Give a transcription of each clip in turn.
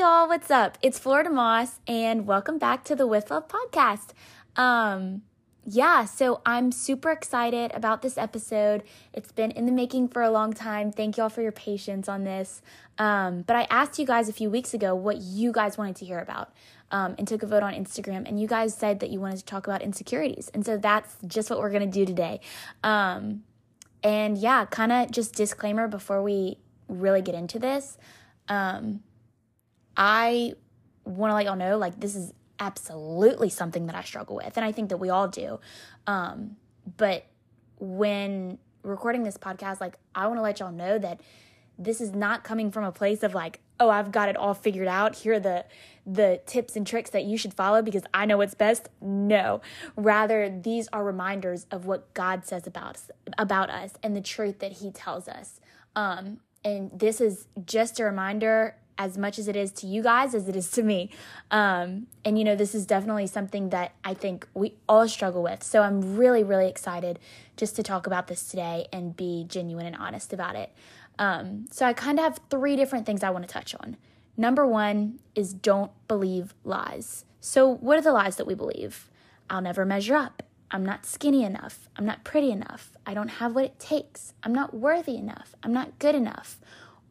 y'all, what's up? It's Florida Moss, and welcome back to the With Love podcast. Um, yeah, so I'm super excited about this episode. It's been in the making for a long time. Thank y'all for your patience on this. Um, but I asked you guys a few weeks ago what you guys wanted to hear about um, and took a vote on Instagram, and you guys said that you wanted to talk about insecurities. And so that's just what we're going to do today. Um, and yeah, kind of just disclaimer before we really get into this. Um, I want to let y'all know like this is absolutely something that I struggle with, and I think that we all do. Um, but when recording this podcast, like I want to let y'all know that this is not coming from a place of like, oh, I've got it all figured out. Here are the the tips and tricks that you should follow because I know what's best. No. Rather, these are reminders of what God says about us, about us and the truth that he tells us. Um, and this is just a reminder as much as it is to you guys as it is to me. Um, and, you know, this is definitely something that I think we all struggle with. So I'm really, really excited just to talk about this today and be genuine and honest about it. Um, so I kind of have three different things I want to touch on. Number one is don't believe lies. So, what are the lies that we believe? I'll never measure up. I'm not skinny enough. I'm not pretty enough. I don't have what it takes. I'm not worthy enough. I'm not good enough.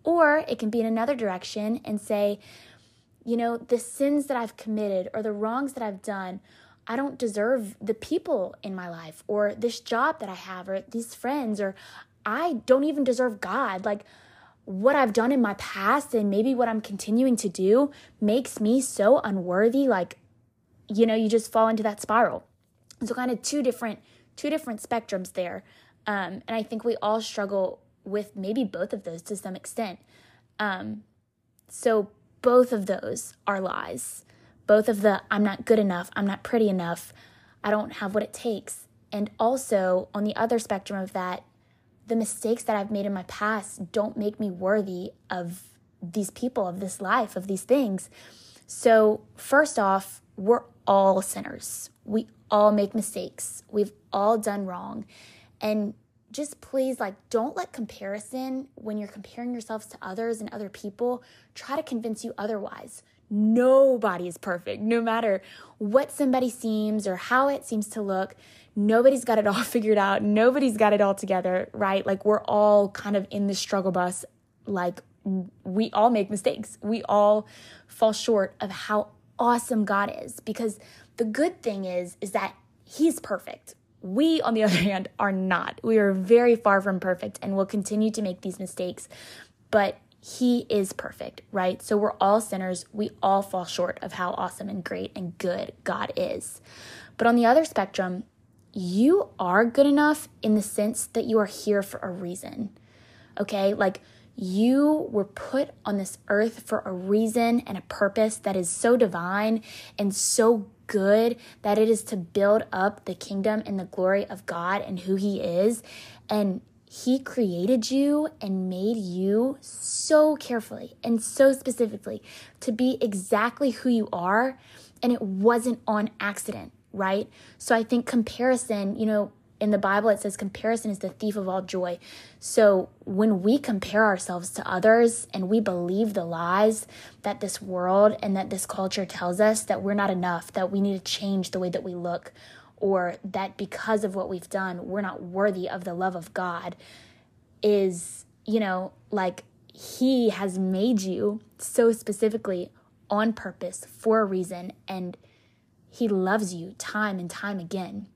Or it can be in another direction and say, you know, the sins that I've committed or the wrongs that I've done, I don't deserve the people in my life or this job that I have or these friends or I don't even deserve God. Like what I've done in my past and maybe what I'm continuing to do makes me so unworthy. Like, you know, you just fall into that spiral. So kind of two different two different spectrums there. Um, and I think we all struggle with maybe both of those to some extent. Um, so both of those are lies. Both of the I'm not good enough, I'm not pretty enough, I don't have what it takes. And also on the other spectrum of that, the mistakes that I've made in my past don't make me worthy of these people, of this life, of these things. So, first off, we're all sinners. We all make mistakes. We've all done wrong. And just please, like, don't let comparison, when you're comparing yourselves to others and other people, try to convince you otherwise. Nobody is perfect, no matter what somebody seems or how it seems to look. Nobody's got it all figured out. Nobody's got it all together, right? Like, we're all kind of in the struggle bus. Like, we all make mistakes. We all fall short of how awesome God is because the good thing is is that he's perfect. We on the other hand are not. We are very far from perfect and will continue to make these mistakes. But he is perfect, right? So we're all sinners. We all fall short of how awesome and great and good God is. But on the other spectrum, you are good enough in the sense that you are here for a reason. Okay? Like you were put on this earth for a reason and a purpose that is so divine and so good that it is to build up the kingdom and the glory of God and who He is. And He created you and made you so carefully and so specifically to be exactly who you are. And it wasn't on accident, right? So I think comparison, you know, in the Bible, it says comparison is the thief of all joy. So when we compare ourselves to others and we believe the lies that this world and that this culture tells us that we're not enough, that we need to change the way that we look, or that because of what we've done, we're not worthy of the love of God, is, you know, like He has made you so specifically on purpose for a reason, and He loves you time and time again.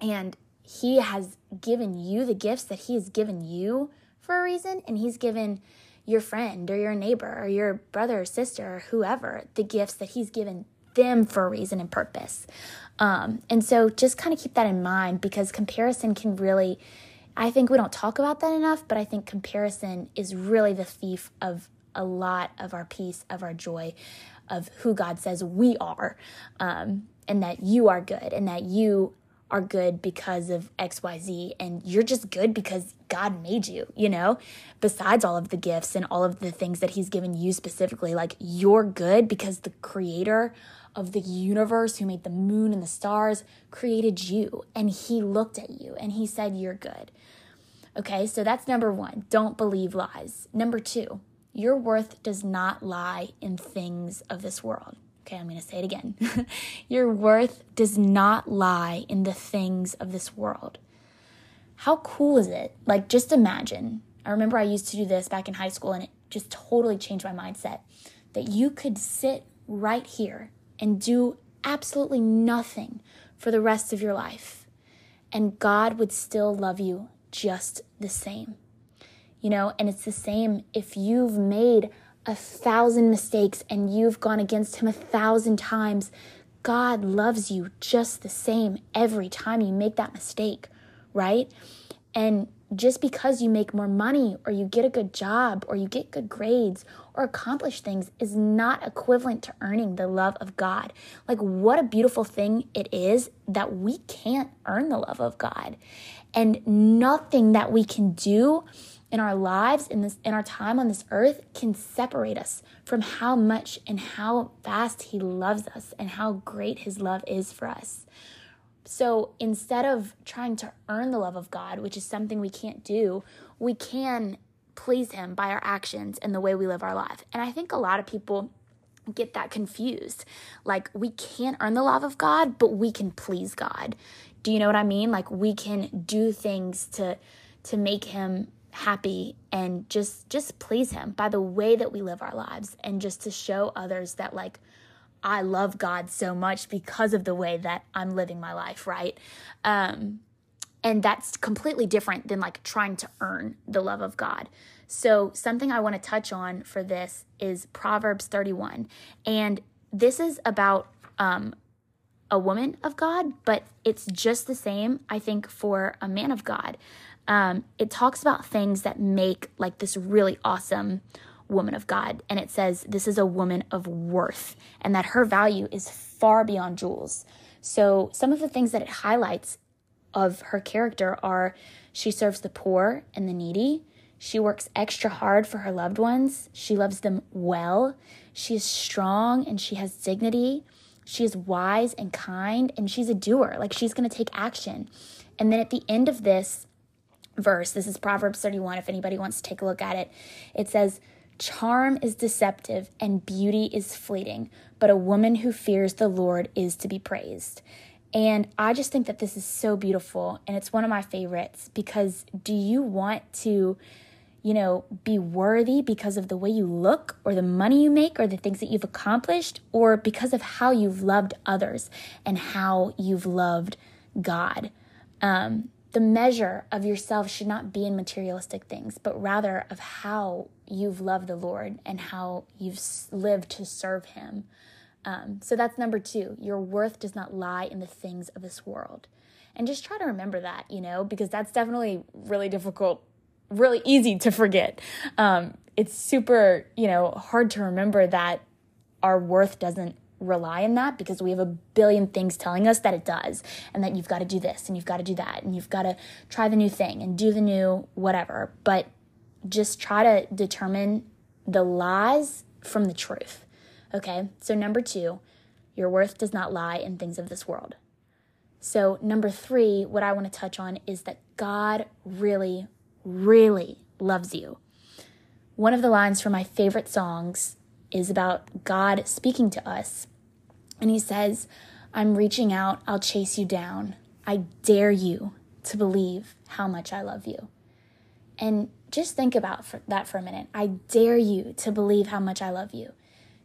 And he has given you the gifts that He has given you for a reason, and He's given your friend or your neighbor or your brother or sister or whoever the gifts that He's given them for a reason and purpose. Um, and so just kind of keep that in mind because comparison can really, I think we don't talk about that enough, but I think comparison is really the thief of a lot of our peace, of our joy, of who God says we are, um, and that you are good and that you are good because of XYZ and you're just good because God made you, you know? Besides all of the gifts and all of the things that He's given you specifically, like you're good because the creator of the universe who made the moon and the stars created you and He looked at you and He said, You're good. Okay, so that's number one. Don't believe lies. Number two, Your worth does not lie in things of this world. Okay, I'm going to say it again. Your worth does not lie in the things of this world. How cool is it? Like, just imagine. I remember I used to do this back in high school and it just totally changed my mindset that you could sit right here and do absolutely nothing for the rest of your life, and God would still love you just the same. You know, and it's the same if you've made a thousand mistakes and you've gone against him a thousand times, God loves you just the same every time you make that mistake, right? And just because you make more money or you get a good job or you get good grades or accomplish things is not equivalent to earning the love of God. Like, what a beautiful thing it is that we can't earn the love of God. And nothing that we can do in our lives in this in our time on this earth can separate us from how much and how fast he loves us and how great his love is for us. So instead of trying to earn the love of God, which is something we can't do, we can please him by our actions and the way we live our life. And I think a lot of people get that confused. Like we can't earn the love of God, but we can please God. Do you know what I mean? Like we can do things to to make him happy and just just please him by the way that we live our lives and just to show others that like I love God so much because of the way that I'm living my life, right? Um and that's completely different than like trying to earn the love of God. So, something I want to touch on for this is Proverbs 31. And this is about um, a woman of God, but it's just the same, I think, for a man of God um, it talks about things that make like this really awesome woman of God. And it says this is a woman of worth and that her value is far beyond jewels. So, some of the things that it highlights of her character are she serves the poor and the needy. She works extra hard for her loved ones. She loves them well. She is strong and she has dignity. She is wise and kind and she's a doer. Like she's going to take action. And then at the end of this, verse. This is Proverbs 31, if anybody wants to take a look at it. It says, Charm is deceptive and beauty is fleeting, but a woman who fears the Lord is to be praised. And I just think that this is so beautiful and it's one of my favorites because do you want to, you know, be worthy because of the way you look or the money you make or the things that you've accomplished or because of how you've loved others and how you've loved God? Um, the measure of yourself should not be in materialistic things, but rather of how you've loved the Lord and how you've lived to serve Him. Um, so that's number two. Your worth does not lie in the things of this world. And just try to remember that, you know, because that's definitely really difficult, really easy to forget. Um, it's super, you know, hard to remember that our worth doesn't rely on that because we have a billion things telling us that it does and that you've got to do this and you've got to do that and you've got to try the new thing and do the new whatever. But just try to determine the lies from the truth okay? So number 2 your worth does not lie in things of this world. So number 3 what i want to touch on is that god really really loves you. One of the lines from my favorite songs is about God speaking to us. And he says, I'm reaching out, I'll chase you down. I dare you to believe how much I love you. And just think about that for a minute. I dare you to believe how much I love you.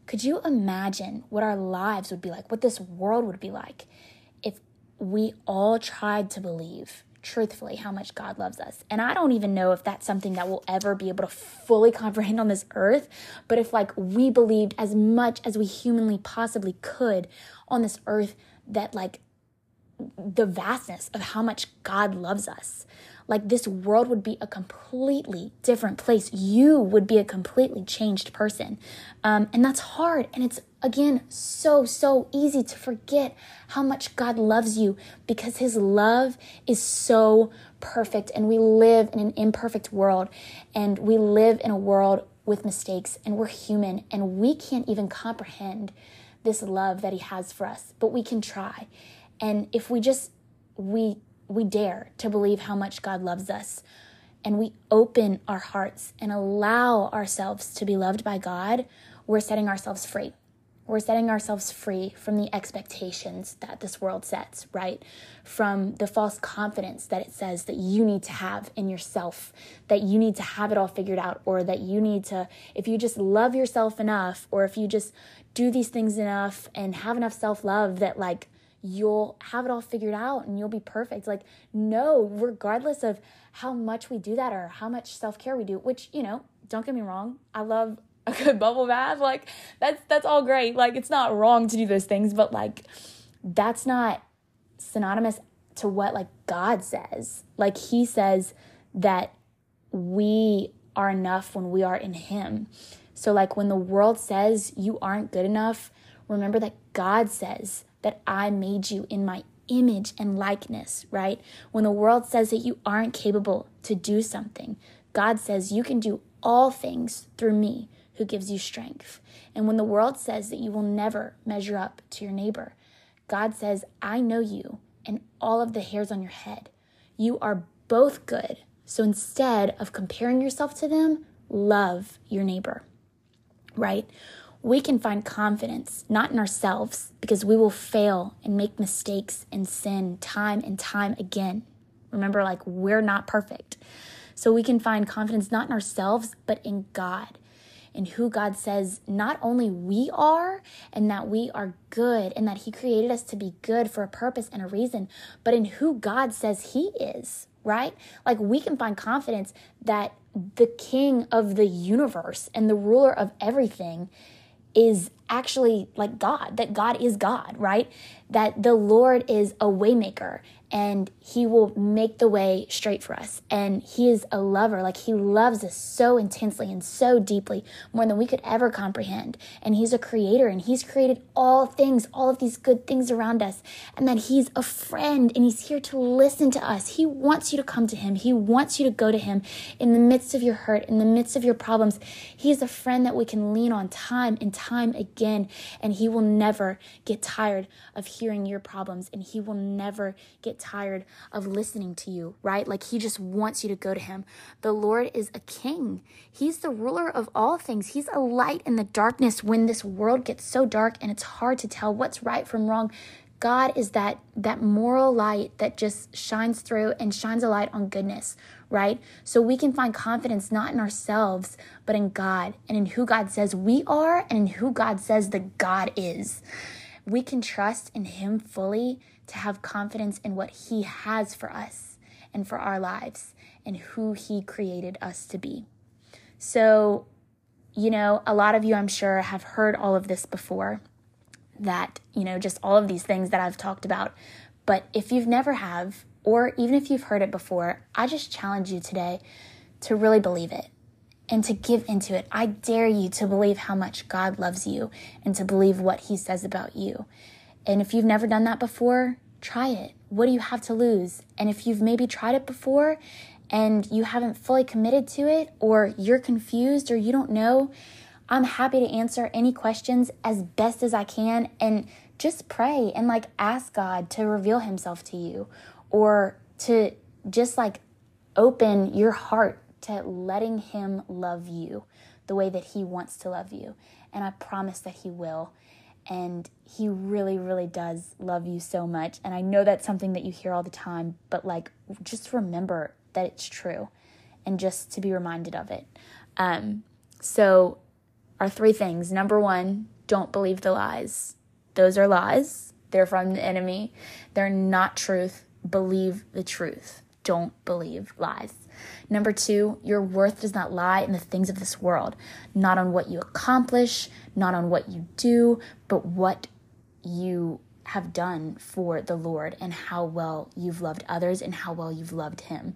Could you imagine what our lives would be like, what this world would be like if we all tried to believe truthfully how much God loves us. And I don't even know if that's something that we'll ever be able to fully comprehend on this earth, but if like we believed as much as we humanly possibly could on this earth that like the vastness of how much God loves us. Like this world would be a completely different place. You would be a completely changed person. Um, and that's hard. And it's, again, so, so easy to forget how much God loves you because his love is so perfect. And we live in an imperfect world. And we live in a world with mistakes. And we're human. And we can't even comprehend this love that he has for us. But we can try. And if we just, we we dare to believe how much God loves us and we open our hearts and allow ourselves to be loved by God, we're setting ourselves free. We're setting ourselves free from the expectations that this world sets, right? From the false confidence that it says that you need to have in yourself, that you need to have it all figured out, or that you need to, if you just love yourself enough, or if you just do these things enough and have enough self love, that like you'll have it all figured out and you'll be perfect. Like, no, regardless of how much we do that or how much self care we do, which, you know, don't get me wrong, I love a good bubble bath. Like that's that's all great. Like it's not wrong to do those things, but like that's not synonymous to what like God says. Like he says that we are enough when we are in him. So like when the world says you aren't good enough, remember that God says that I made you in my image and likeness, right? When the world says that you aren't capable to do something, God says you can do all things through me who gives you strength. And when the world says that you will never measure up to your neighbor, God says, I know you and all of the hairs on your head. You are both good. So instead of comparing yourself to them, love your neighbor, right? We can find confidence not in ourselves because we will fail and make mistakes and sin time and time again. Remember, like, we're not perfect. So we can find confidence not in ourselves, but in God in who God says not only we are and that we are good and that He created us to be good for a purpose and a reason, but in who God says He is, right? Like we can find confidence that the King of the universe and the ruler of everything is actually like God, that God is God, right? That the Lord is a waymaker and he will make the way straight for us. And he is a lover. Like he loves us so intensely and so deeply, more than we could ever comprehend. And he's a creator and he's created all things, all of these good things around us. And that he's a friend and he's here to listen to us. He wants you to come to him. He wants you to go to him in the midst of your hurt, in the midst of your problems. He's a friend that we can lean on time and time again. And he will never get tired of hearing your problems and he will never get tired of listening to you, right? Like he just wants you to go to him. The Lord is a king. He's the ruler of all things. He's a light in the darkness when this world gets so dark and it's hard to tell what's right from wrong. God is that that moral light that just shines through and shines a light on goodness, right? So we can find confidence not in ourselves, but in God and in who God says we are and in who God says that God is. We can trust in him fully to have confidence in what He has for us and for our lives and who He created us to be. So, you know, a lot of you, I'm sure, have heard all of this before that, you know, just all of these things that I've talked about. But if you've never have, or even if you've heard it before, I just challenge you today to really believe it and to give into it. I dare you to believe how much God loves you and to believe what He says about you. And if you've never done that before, try it. What do you have to lose? And if you've maybe tried it before and you haven't fully committed to it, or you're confused or you don't know, I'm happy to answer any questions as best as I can and just pray and like ask God to reveal Himself to you or to just like open your heart to letting Him love you the way that He wants to love you. And I promise that He will. And he really, really does love you so much. And I know that's something that you hear all the time, but like, just remember that it's true and just to be reminded of it. Um, so, our three things number one, don't believe the lies. Those are lies, they're from the enemy, they're not truth. Believe the truth. Don't believe lies. Number two, your worth does not lie in the things of this world, not on what you accomplish, not on what you do, but what you have done for the Lord and how well you've loved others and how well you've loved Him.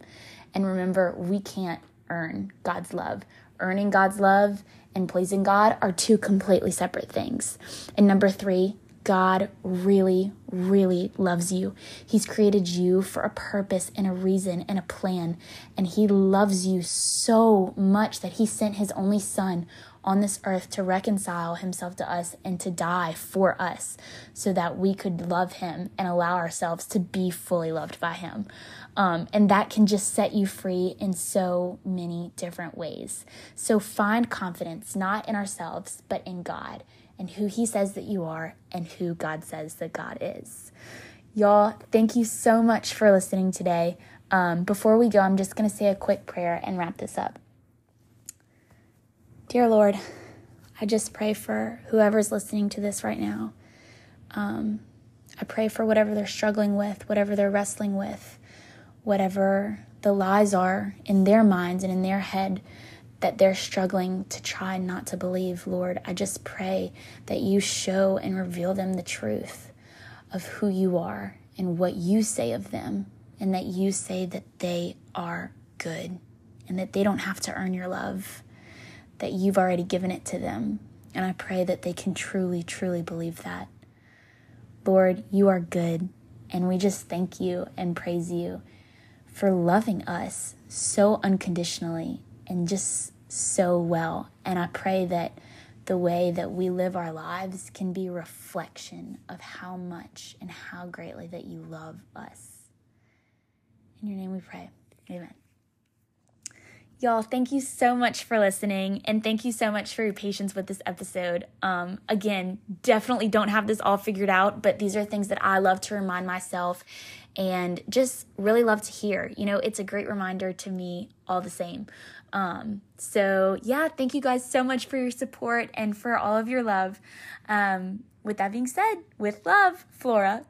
And remember, we can't earn God's love. Earning God's love and pleasing God are two completely separate things. And number three, God really, really loves you. He's created you for a purpose and a reason and a plan. And He loves you so much that He sent His only Son on this earth to reconcile himself to us and to die for us so that we could love him and allow ourselves to be fully loved by him. Um, and that can just set you free in so many different ways. So find confidence not in ourselves, but in God and who He says that you are and who God says that God is. Y'all, thank you so much for listening today. Um, before we go, I'm just going to say a quick prayer and wrap this up. Dear Lord, I just pray for whoever's listening to this right now. Um, I pray for whatever they're struggling with, whatever they're wrestling with, whatever the lies are in their minds and in their head that they're struggling to try not to believe, Lord, I just pray that you show and reveal them the truth of who you are and what you say of them, and that you say that they are good and that they don't have to earn your love, that you've already given it to them. And I pray that they can truly, truly believe that. Lord, you are good, and we just thank you and praise you for loving us so unconditionally and just so well. And I pray that the way that we live our lives can be reflection of how much and how greatly that you love us. In your name we pray. Amen. Y'all, thank you so much for listening and thank you so much for your patience with this episode. Um, again, definitely don't have this all figured out, but these are things that I love to remind myself and just really love to hear. You know, it's a great reminder to me all the same. Um, so, yeah, thank you guys so much for your support and for all of your love. Um, with that being said, with love, Flora.